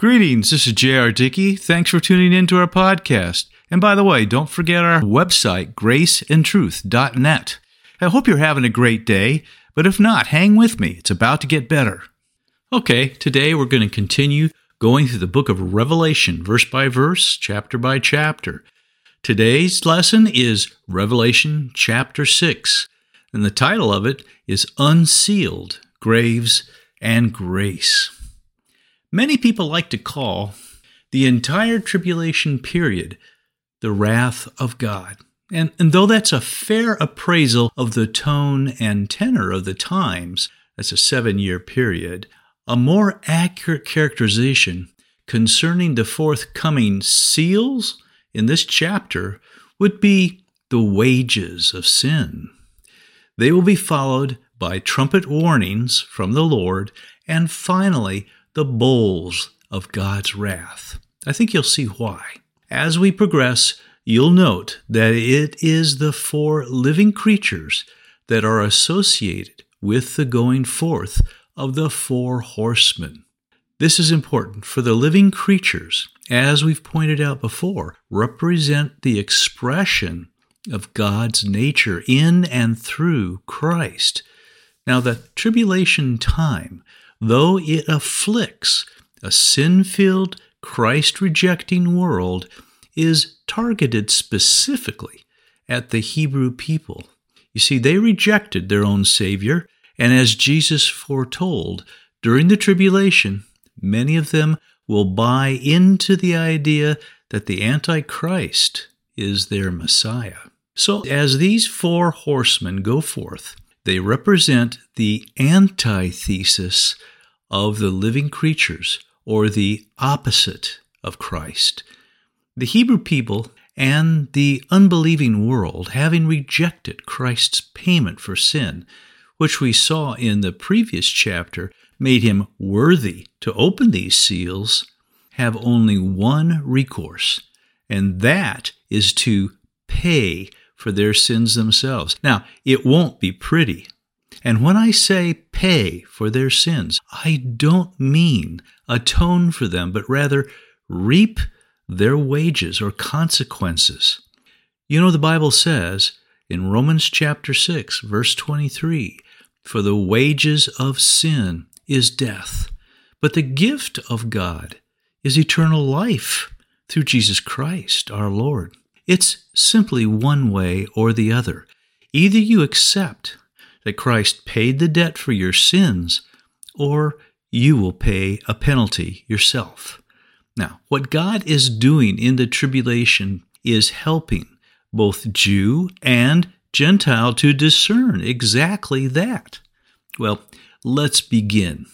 Greetings, this is J.R. Dickey. Thanks for tuning in to our podcast. And by the way, don't forget our website, graceandtruth.net. I hope you're having a great day, but if not, hang with me. It's about to get better. Okay, today we're going to continue going through the book of Revelation, verse by verse, chapter by chapter. Today's lesson is Revelation chapter 6, and the title of it is Unsealed Graves and Grace. Many people like to call the entire tribulation period the wrath of God. And, and though that's a fair appraisal of the tone and tenor of the times, that's a seven year period, a more accurate characterization concerning the forthcoming seals in this chapter would be the wages of sin. They will be followed by trumpet warnings from the Lord, and finally, the bowls of God's wrath. I think you'll see why. As we progress, you'll note that it is the four living creatures that are associated with the going forth of the four horsemen. This is important, for the living creatures, as we've pointed out before, represent the expression of God's nature in and through Christ. Now, the tribulation time though it afflicts a sin filled, Christ rejecting world, is targeted specifically at the Hebrew people. You see, they rejected their own Savior, and as Jesus foretold, during the tribulation, many of them will buy into the idea that the Antichrist is their Messiah. So, as these four horsemen go forth, they represent the antithesis of the living creatures, or the opposite of Christ. The Hebrew people and the unbelieving world, having rejected Christ's payment for sin, which we saw in the previous chapter, made him worthy to open these seals, have only one recourse, and that is to pay for their sins themselves. Now, it won't be pretty. And when I say pay for their sins, I don't mean atone for them, but rather reap their wages or consequences. You know, the Bible says in Romans chapter 6, verse 23 For the wages of sin is death, but the gift of God is eternal life through Jesus Christ our Lord. It's simply one way or the other. Either you accept that Christ paid the debt for your sins, or you will pay a penalty yourself. Now, what God is doing in the tribulation is helping both Jew and Gentile to discern exactly that. Well, let's begin.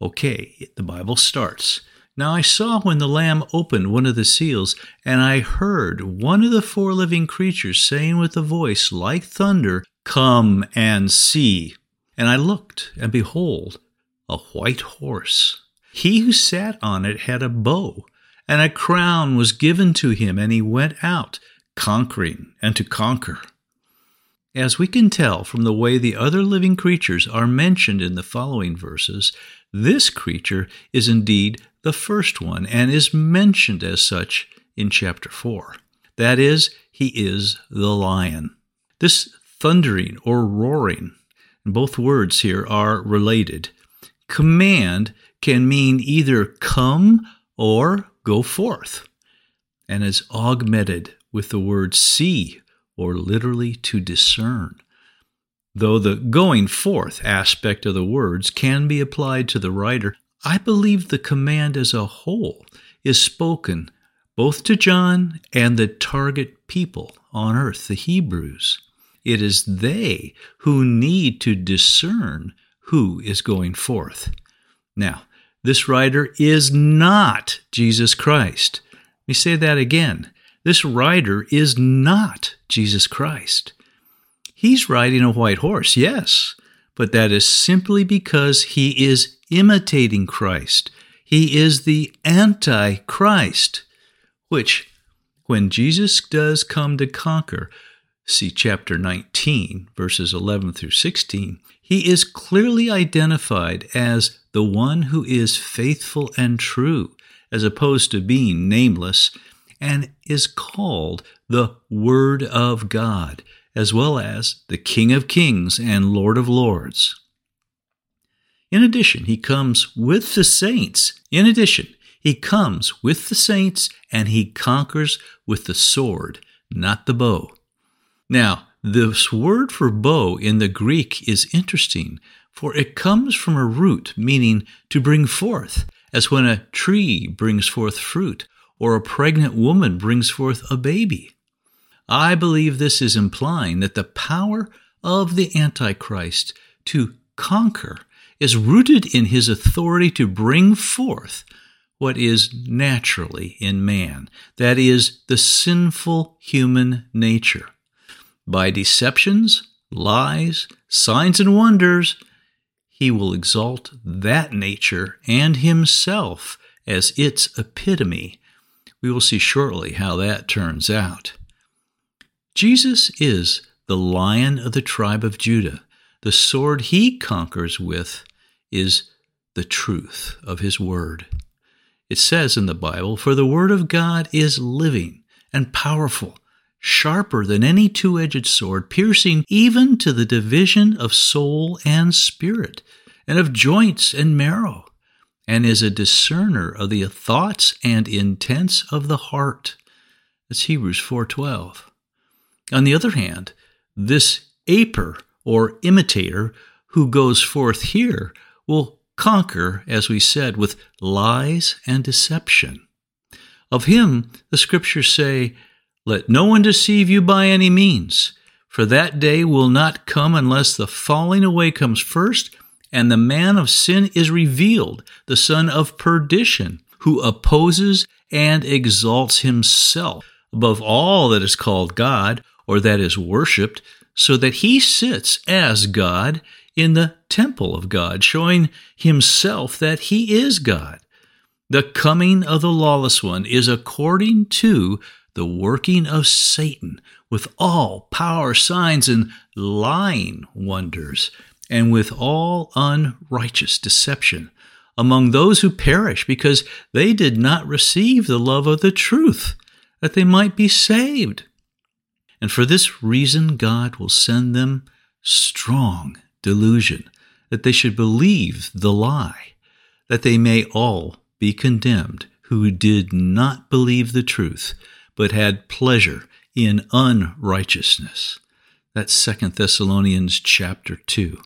Okay, the Bible starts. Now I saw when the Lamb opened one of the seals, and I heard one of the four living creatures saying with a voice like thunder, Come and see. And I looked, and behold, a white horse. He who sat on it had a bow, and a crown was given to him, and he went out, conquering and to conquer. As we can tell from the way the other living creatures are mentioned in the following verses, this creature is indeed the first one and is mentioned as such in chapter 4. That is, he is the lion. This thundering or roaring. Both words here are related. Command can mean either come or go forth, and is augmented with the word see, or literally to discern. Though the going forth aspect of the words can be applied to the writer, I believe the command as a whole is spoken both to John and the target people on earth, the Hebrews. It is they who need to discern who is going forth. Now, this writer is not Jesus Christ. Let me say that again. This writer is not Jesus Christ. He's riding a white horse, yes, but that is simply because he is imitating Christ. He is the Antichrist, which, when Jesus does come to conquer, see chapter 19, verses 11 through 16, he is clearly identified as the one who is faithful and true, as opposed to being nameless, and is called the Word of God, as well as the King of Kings and Lord of Lords. In addition, he comes with the saints. In addition, he comes with the saints and he conquers with the sword, not the bow. Now, this word for bow in the Greek is interesting, for it comes from a root meaning to bring forth, as when a tree brings forth fruit or a pregnant woman brings forth a baby. I believe this is implying that the power of the Antichrist to conquer is rooted in his authority to bring forth what is naturally in man, that is, the sinful human nature. By deceptions, lies, signs, and wonders, he will exalt that nature and himself as its epitome. We will see shortly how that turns out. Jesus is the lion of the tribe of Judah, the sword he conquers with is the truth of his word. It says in the Bible, For the word of God is living and powerful, sharper than any two edged sword, piercing even to the division of soul and spirit, and of joints and marrow, and is a discerner of the thoughts and intents of the heart. That's Hebrews 4:12. On the other hand, this aper or imitator who goes forth here will conquer, as we said, with lies and deception. Of him, the scriptures say, Let no one deceive you by any means, for that day will not come unless the falling away comes first, and the man of sin is revealed, the son of perdition, who opposes and exalts himself above all that is called God or that is worshipped, so that he sits as God in the temple of God, showing himself that he is God. The coming of the lawless one is according to the working of Satan with all power, signs, and lying wonders, and with all unrighteous deception among those who perish because they did not receive the love of the truth, that they might be saved. And for this reason, God will send them strong delusion, that they should believe the lie, that they may all be condemned who did not believe the truth, but had pleasure in unrighteousness. That's Second Thessalonians chapter 2.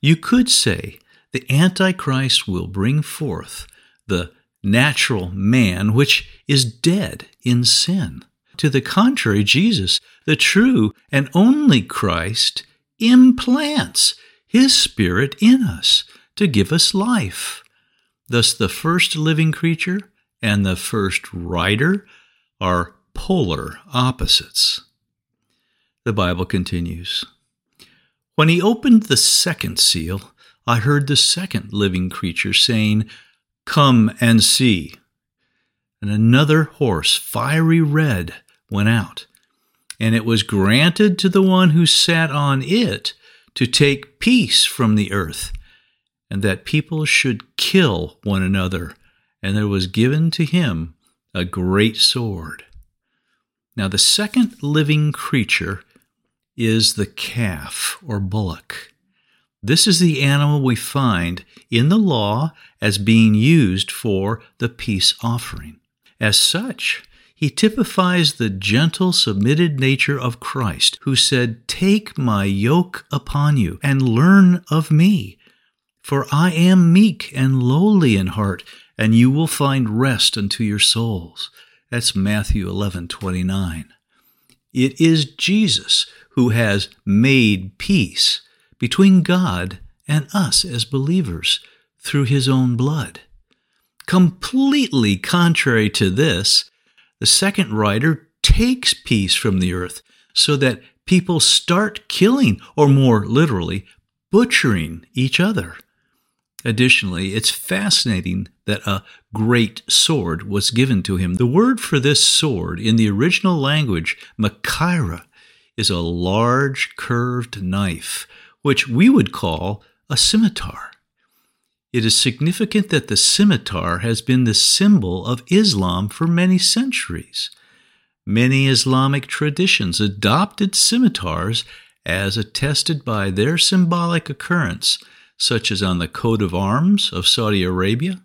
You could say the Antichrist will bring forth the natural man which is dead in sin. To the contrary, Jesus, the true and only Christ, implants His Spirit in us to give us life. Thus, the first living creature and the first rider are polar opposites. The Bible continues When he opened the second seal, I heard the second living creature saying, Come and see. And another horse, fiery red, went out and it was granted to the one who sat on it to take peace from the earth, and that people should kill one another, and there was given to him a great sword. Now, the second living creature is the calf or bullock. This is the animal we find in the law as being used for the peace offering. As such, he typifies the gentle, submitted nature of Christ, who said, Take my yoke upon you and learn of me. For I am meek and lowly in heart, and you will find rest unto your souls. That's Matthew 11 29. It is Jesus who has made peace between God and us as believers through his own blood. Completely contrary to this, the second rider takes peace from the earth so that people start killing, or more literally, butchering each other. Additionally, it's fascinating that a great sword was given to him. The word for this sword in the original language, Machaira, is a large curved knife, which we would call a scimitar. It is significant that the scimitar has been the symbol of Islam for many centuries. Many Islamic traditions adopted scimitars as attested by their symbolic occurrence, such as on the coat of arms of Saudi Arabia.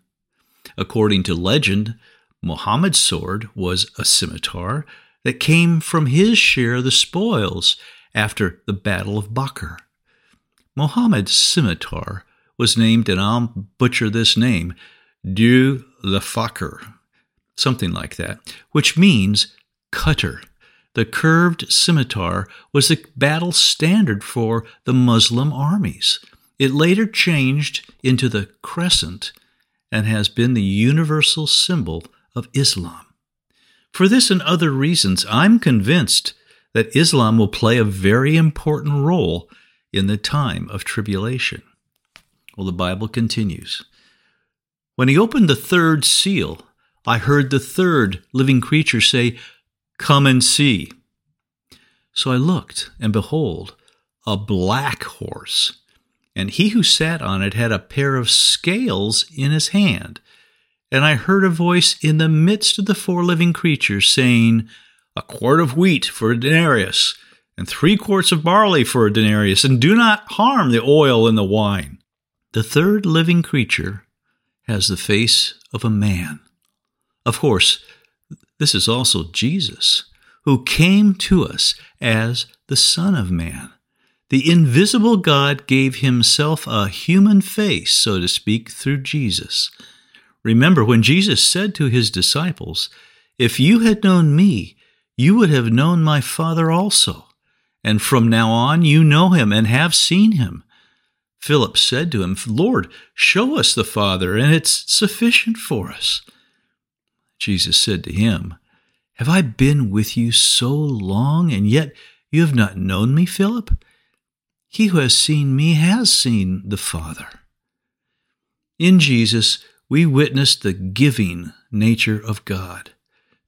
According to legend, Muhammad's sword was a scimitar that came from his share of the spoils after the Battle of Badr. Muhammad's scimitar was named, and I'll butcher this name, Du Lafakr, something like that, which means cutter. The curved scimitar was the battle standard for the Muslim armies. It later changed into the crescent and has been the universal symbol of Islam. For this and other reasons, I'm convinced that Islam will play a very important role in the time of tribulation. Well, the Bible continues. When he opened the third seal, I heard the third living creature say, Come and see. So I looked, and behold, a black horse, and he who sat on it had a pair of scales in his hand. And I heard a voice in the midst of the four living creatures saying, A quart of wheat for a denarius, and three quarts of barley for a denarius, and do not harm the oil and the wine. The third living creature has the face of a man. Of course, this is also Jesus, who came to us as the Son of Man. The invisible God gave himself a human face, so to speak, through Jesus. Remember when Jesus said to his disciples, If you had known me, you would have known my Father also. And from now on you know him and have seen him. Philip said to him, Lord, show us the Father, and it's sufficient for us. Jesus said to him, Have I been with you so long, and yet you have not known me, Philip? He who has seen me has seen the Father. In Jesus, we witness the giving nature of God.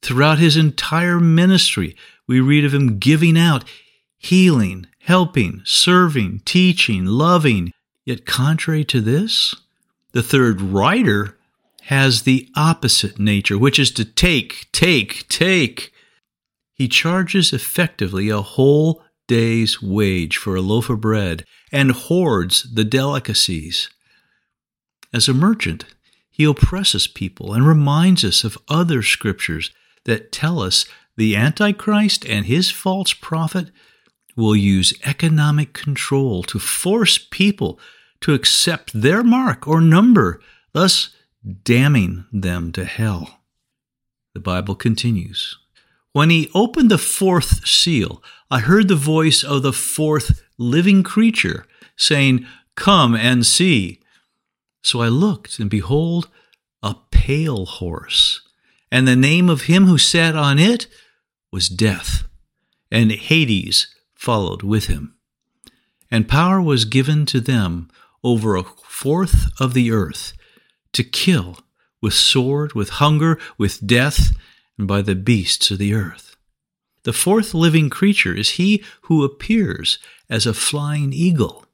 Throughout his entire ministry, we read of him giving out, healing, helping, serving, teaching, loving. Yet, contrary to this, the third rider has the opposite nature, which is to take, take, take. He charges effectively a whole day's wage for a loaf of bread and hoards the delicacies. As a merchant, he oppresses people and reminds us of other scriptures that tell us the Antichrist and his false prophet will use economic control to force people to accept their mark or number, thus damning them to hell. The Bible continues. When he opened the fourth seal, I heard the voice of the fourth living creature saying, Come and see. So I looked, and behold, a pale horse. And the name of him who sat on it was Death, and Hades followed with him. And power was given to them over a fourth of the earth to kill with sword, with hunger, with death, and by the beasts of the earth. The fourth living creature is he who appears as a flying eagle.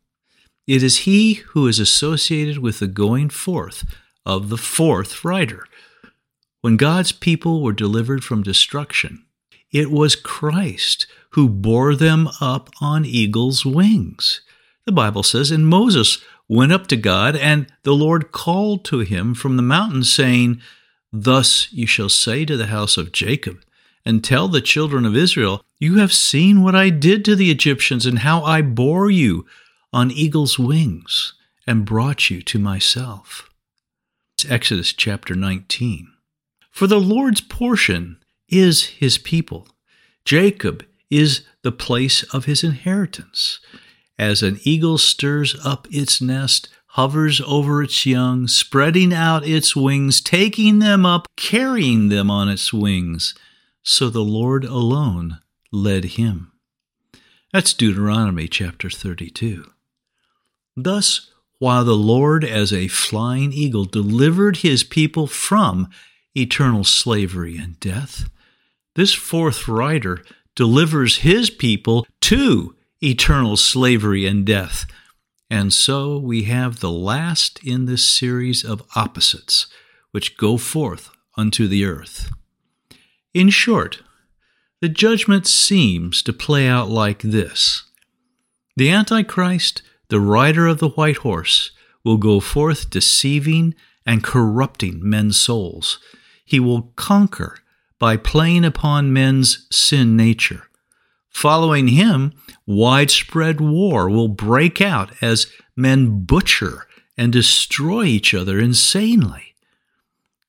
It is he who is associated with the going forth of the fourth rider. When God's people were delivered from destruction, it was Christ who bore them up on eagle's wings. The Bible says, and Moses went up to God, and the Lord called to him from the mountain, saying, Thus you shall say to the house of Jacob, and tell the children of Israel, You have seen what I did to the Egyptians, and how I bore you on eagle's wings and brought you to myself. It's Exodus chapter 19. For the Lord's portion is his people. Jacob is the place of his inheritance. As an eagle stirs up its nest, hovers over its young, spreading out its wings, taking them up, carrying them on its wings, so the Lord alone led him. That's Deuteronomy chapter 32. Thus, while the Lord, as a flying eagle, delivered his people from eternal slavery and death, this fourth rider delivers his people to eternal slavery and death. And so we have the last in this series of opposites, which go forth unto the earth. In short, the judgment seems to play out like this The Antichrist, the rider of the white horse, will go forth deceiving and corrupting men's souls. He will conquer by playing upon men's sin nature. Following him, widespread war will break out as men butcher and destroy each other insanely.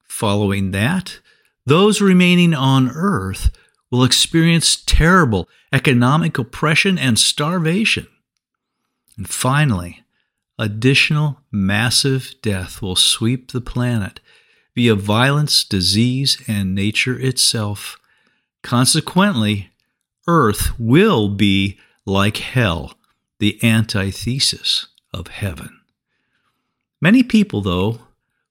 Following that, those remaining on earth will experience terrible economic oppression and starvation. And finally, additional massive death will sweep the planet via violence, disease, and nature itself. Consequently, earth will be like hell, the antithesis of heaven. Many people, though,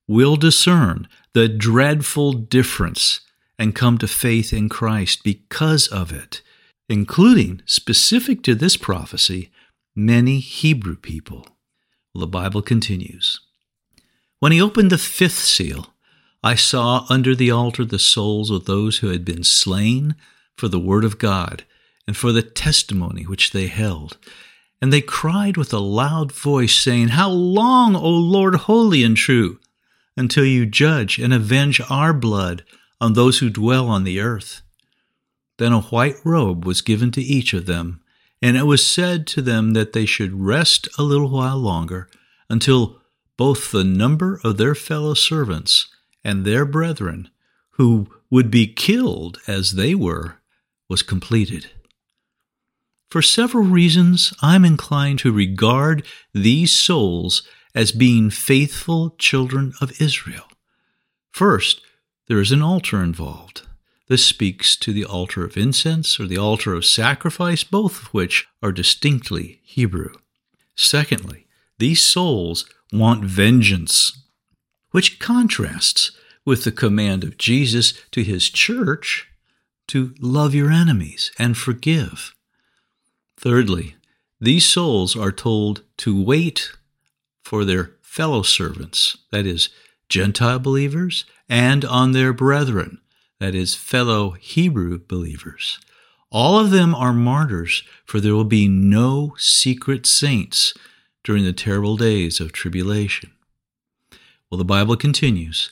will discern the dreadful difference and come to faith in Christ because of it, including, specific to this prophecy, many Hebrew people. The Bible continues. When he opened the fifth seal, I saw under the altar the souls of those who had been slain for the word of God and for the testimony which they held. And they cried with a loud voice, saying, How long, O Lord, holy and true, until you judge and avenge our blood on those who dwell on the earth? Then a white robe was given to each of them, and it was said to them that they should rest a little while longer until both the number of their fellow servants and their brethren, who would be killed as they were, was completed. For several reasons, I'm inclined to regard these souls as being faithful children of Israel. First, there is an altar involved. This speaks to the altar of incense or the altar of sacrifice, both of which are distinctly Hebrew. Secondly, these souls want vengeance, which contrasts with the command of Jesus to his church to love your enemies and forgive. Thirdly, these souls are told to wait for their fellow servants, that is, Gentile believers, and on their brethren, that is, fellow Hebrew believers. All of them are martyrs, for there will be no secret saints during the terrible days of tribulation. Well, the Bible continues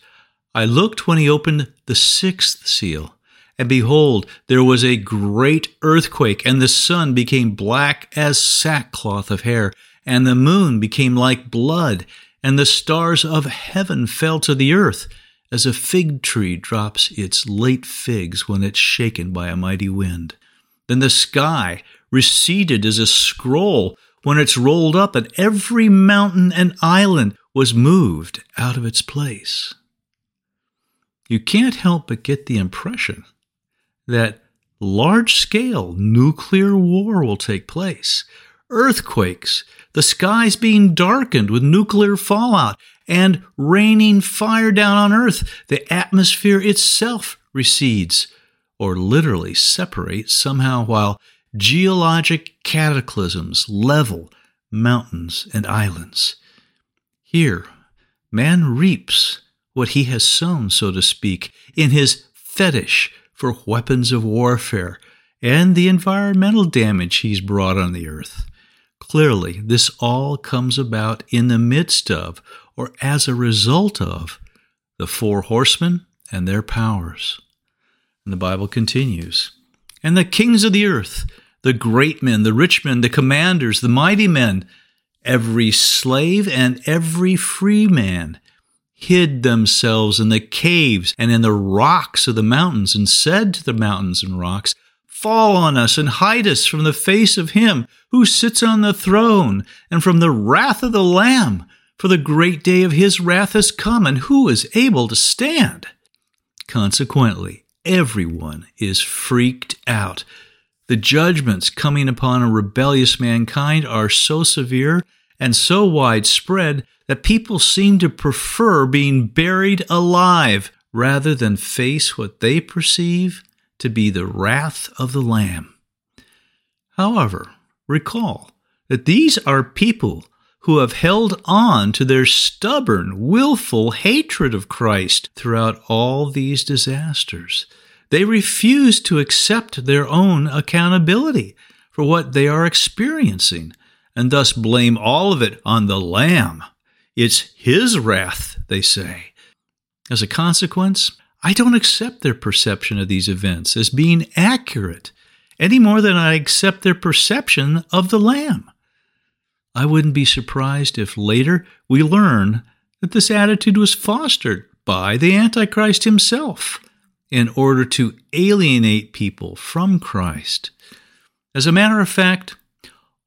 I looked when he opened the sixth seal, and behold, there was a great earthquake, and the sun became black as sackcloth of hair, and the moon became like blood, and the stars of heaven fell to the earth, as a fig tree drops its late figs when it's shaken by a mighty wind. Then the sky receded as a scroll when it's rolled up, and every mountain and island was moved out of its place. You can't help but get the impression that large scale nuclear war will take place, earthquakes, the skies being darkened with nuclear fallout, and raining fire down on Earth. The atmosphere itself recedes, or literally separates somehow, while geologic cataclysms level mountains and islands. Here, man reaps what he has sown, so to speak, in his fetish for weapons of warfare and the environmental damage he's brought on the earth. Clearly, this all comes about in the midst of, or as a result of, the four horsemen and their powers. And the Bible continues And the kings of the earth, the great men, the rich men, the commanders, the mighty men, every slave and every free man, hid themselves in the caves and in the rocks of the mountains, and said to the mountains and rocks, Fall on us and hide us from the face of him who sits on the throne and from the wrath of the Lamb, for the great day of his wrath has come, and who is able to stand? Consequently, everyone is freaked out. The judgments coming upon a rebellious mankind are so severe and so widespread that people seem to prefer being buried alive rather than face what they perceive to be the wrath of the Lamb. However, recall that these are people who have held on to their stubborn, willful hatred of Christ throughout all these disasters. They refuse to accept their own accountability for what they are experiencing and thus blame all of it on the Lamb. It's His wrath, they say. As a consequence, I don't accept their perception of these events as being accurate any more than I accept their perception of the Lamb. I wouldn't be surprised if later we learn that this attitude was fostered by the Antichrist himself in order to alienate people from Christ. As a matter of fact,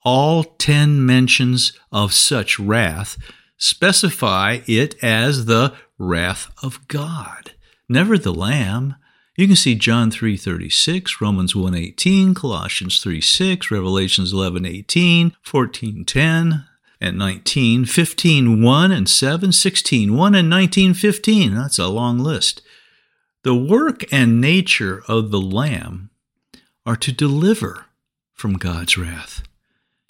all ten mentions of such wrath specify it as the wrath of God, never the Lamb. You can see John 3:36, Romans 1:18, Colossians 3:6, Revelations 11:18, 14:10 and 19, 15:1 and 7, 16:1 and 19:15. That's a long list. The work and nature of the Lamb are to deliver from God's wrath.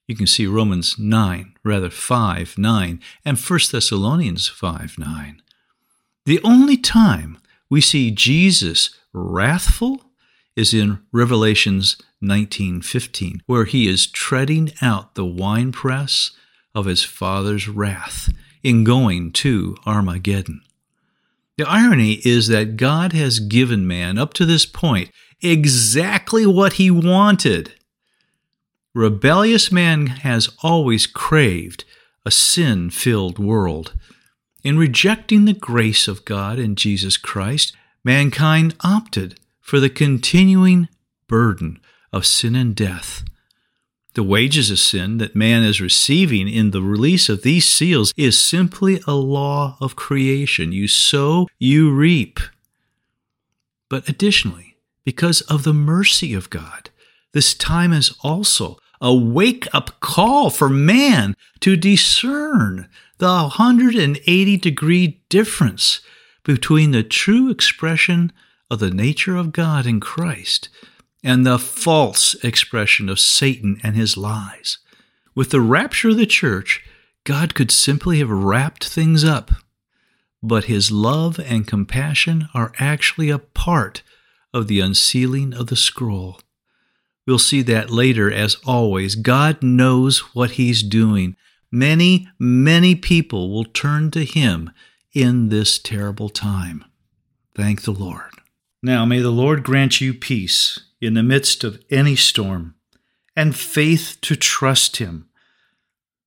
You can see Romans 9, rather 5, 9, and 1 Thessalonians 5, 9. The only time we see Jesus wrathful is in Revelations 19:15, where he is treading out the winepress of his Father's wrath in going to Armageddon. The irony is that God has given man up to this point exactly what he wanted. Rebellious man has always craved a sin filled world. In rejecting the grace of God in Jesus Christ, mankind opted for the continuing burden of sin and death. The wages of sin that man is receiving in the release of these seals is simply a law of creation. You sow, you reap. But additionally, because of the mercy of God, this time is also a wake up call for man to discern the 180 degree difference between the true expression of the nature of God in Christ and the false expression of Satan and his lies. With the rapture of the church, God could simply have wrapped things up, but his love and compassion are actually a part of the unsealing of the scroll. We'll see that later, as always. God knows what he's doing. Many, many people will turn to him in this terrible time. Thank the Lord. Now, may the Lord grant you peace in the midst of any storm and faith to trust Him.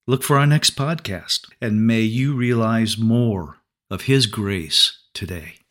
Look for our next podcast, and may you realize more of His grace today.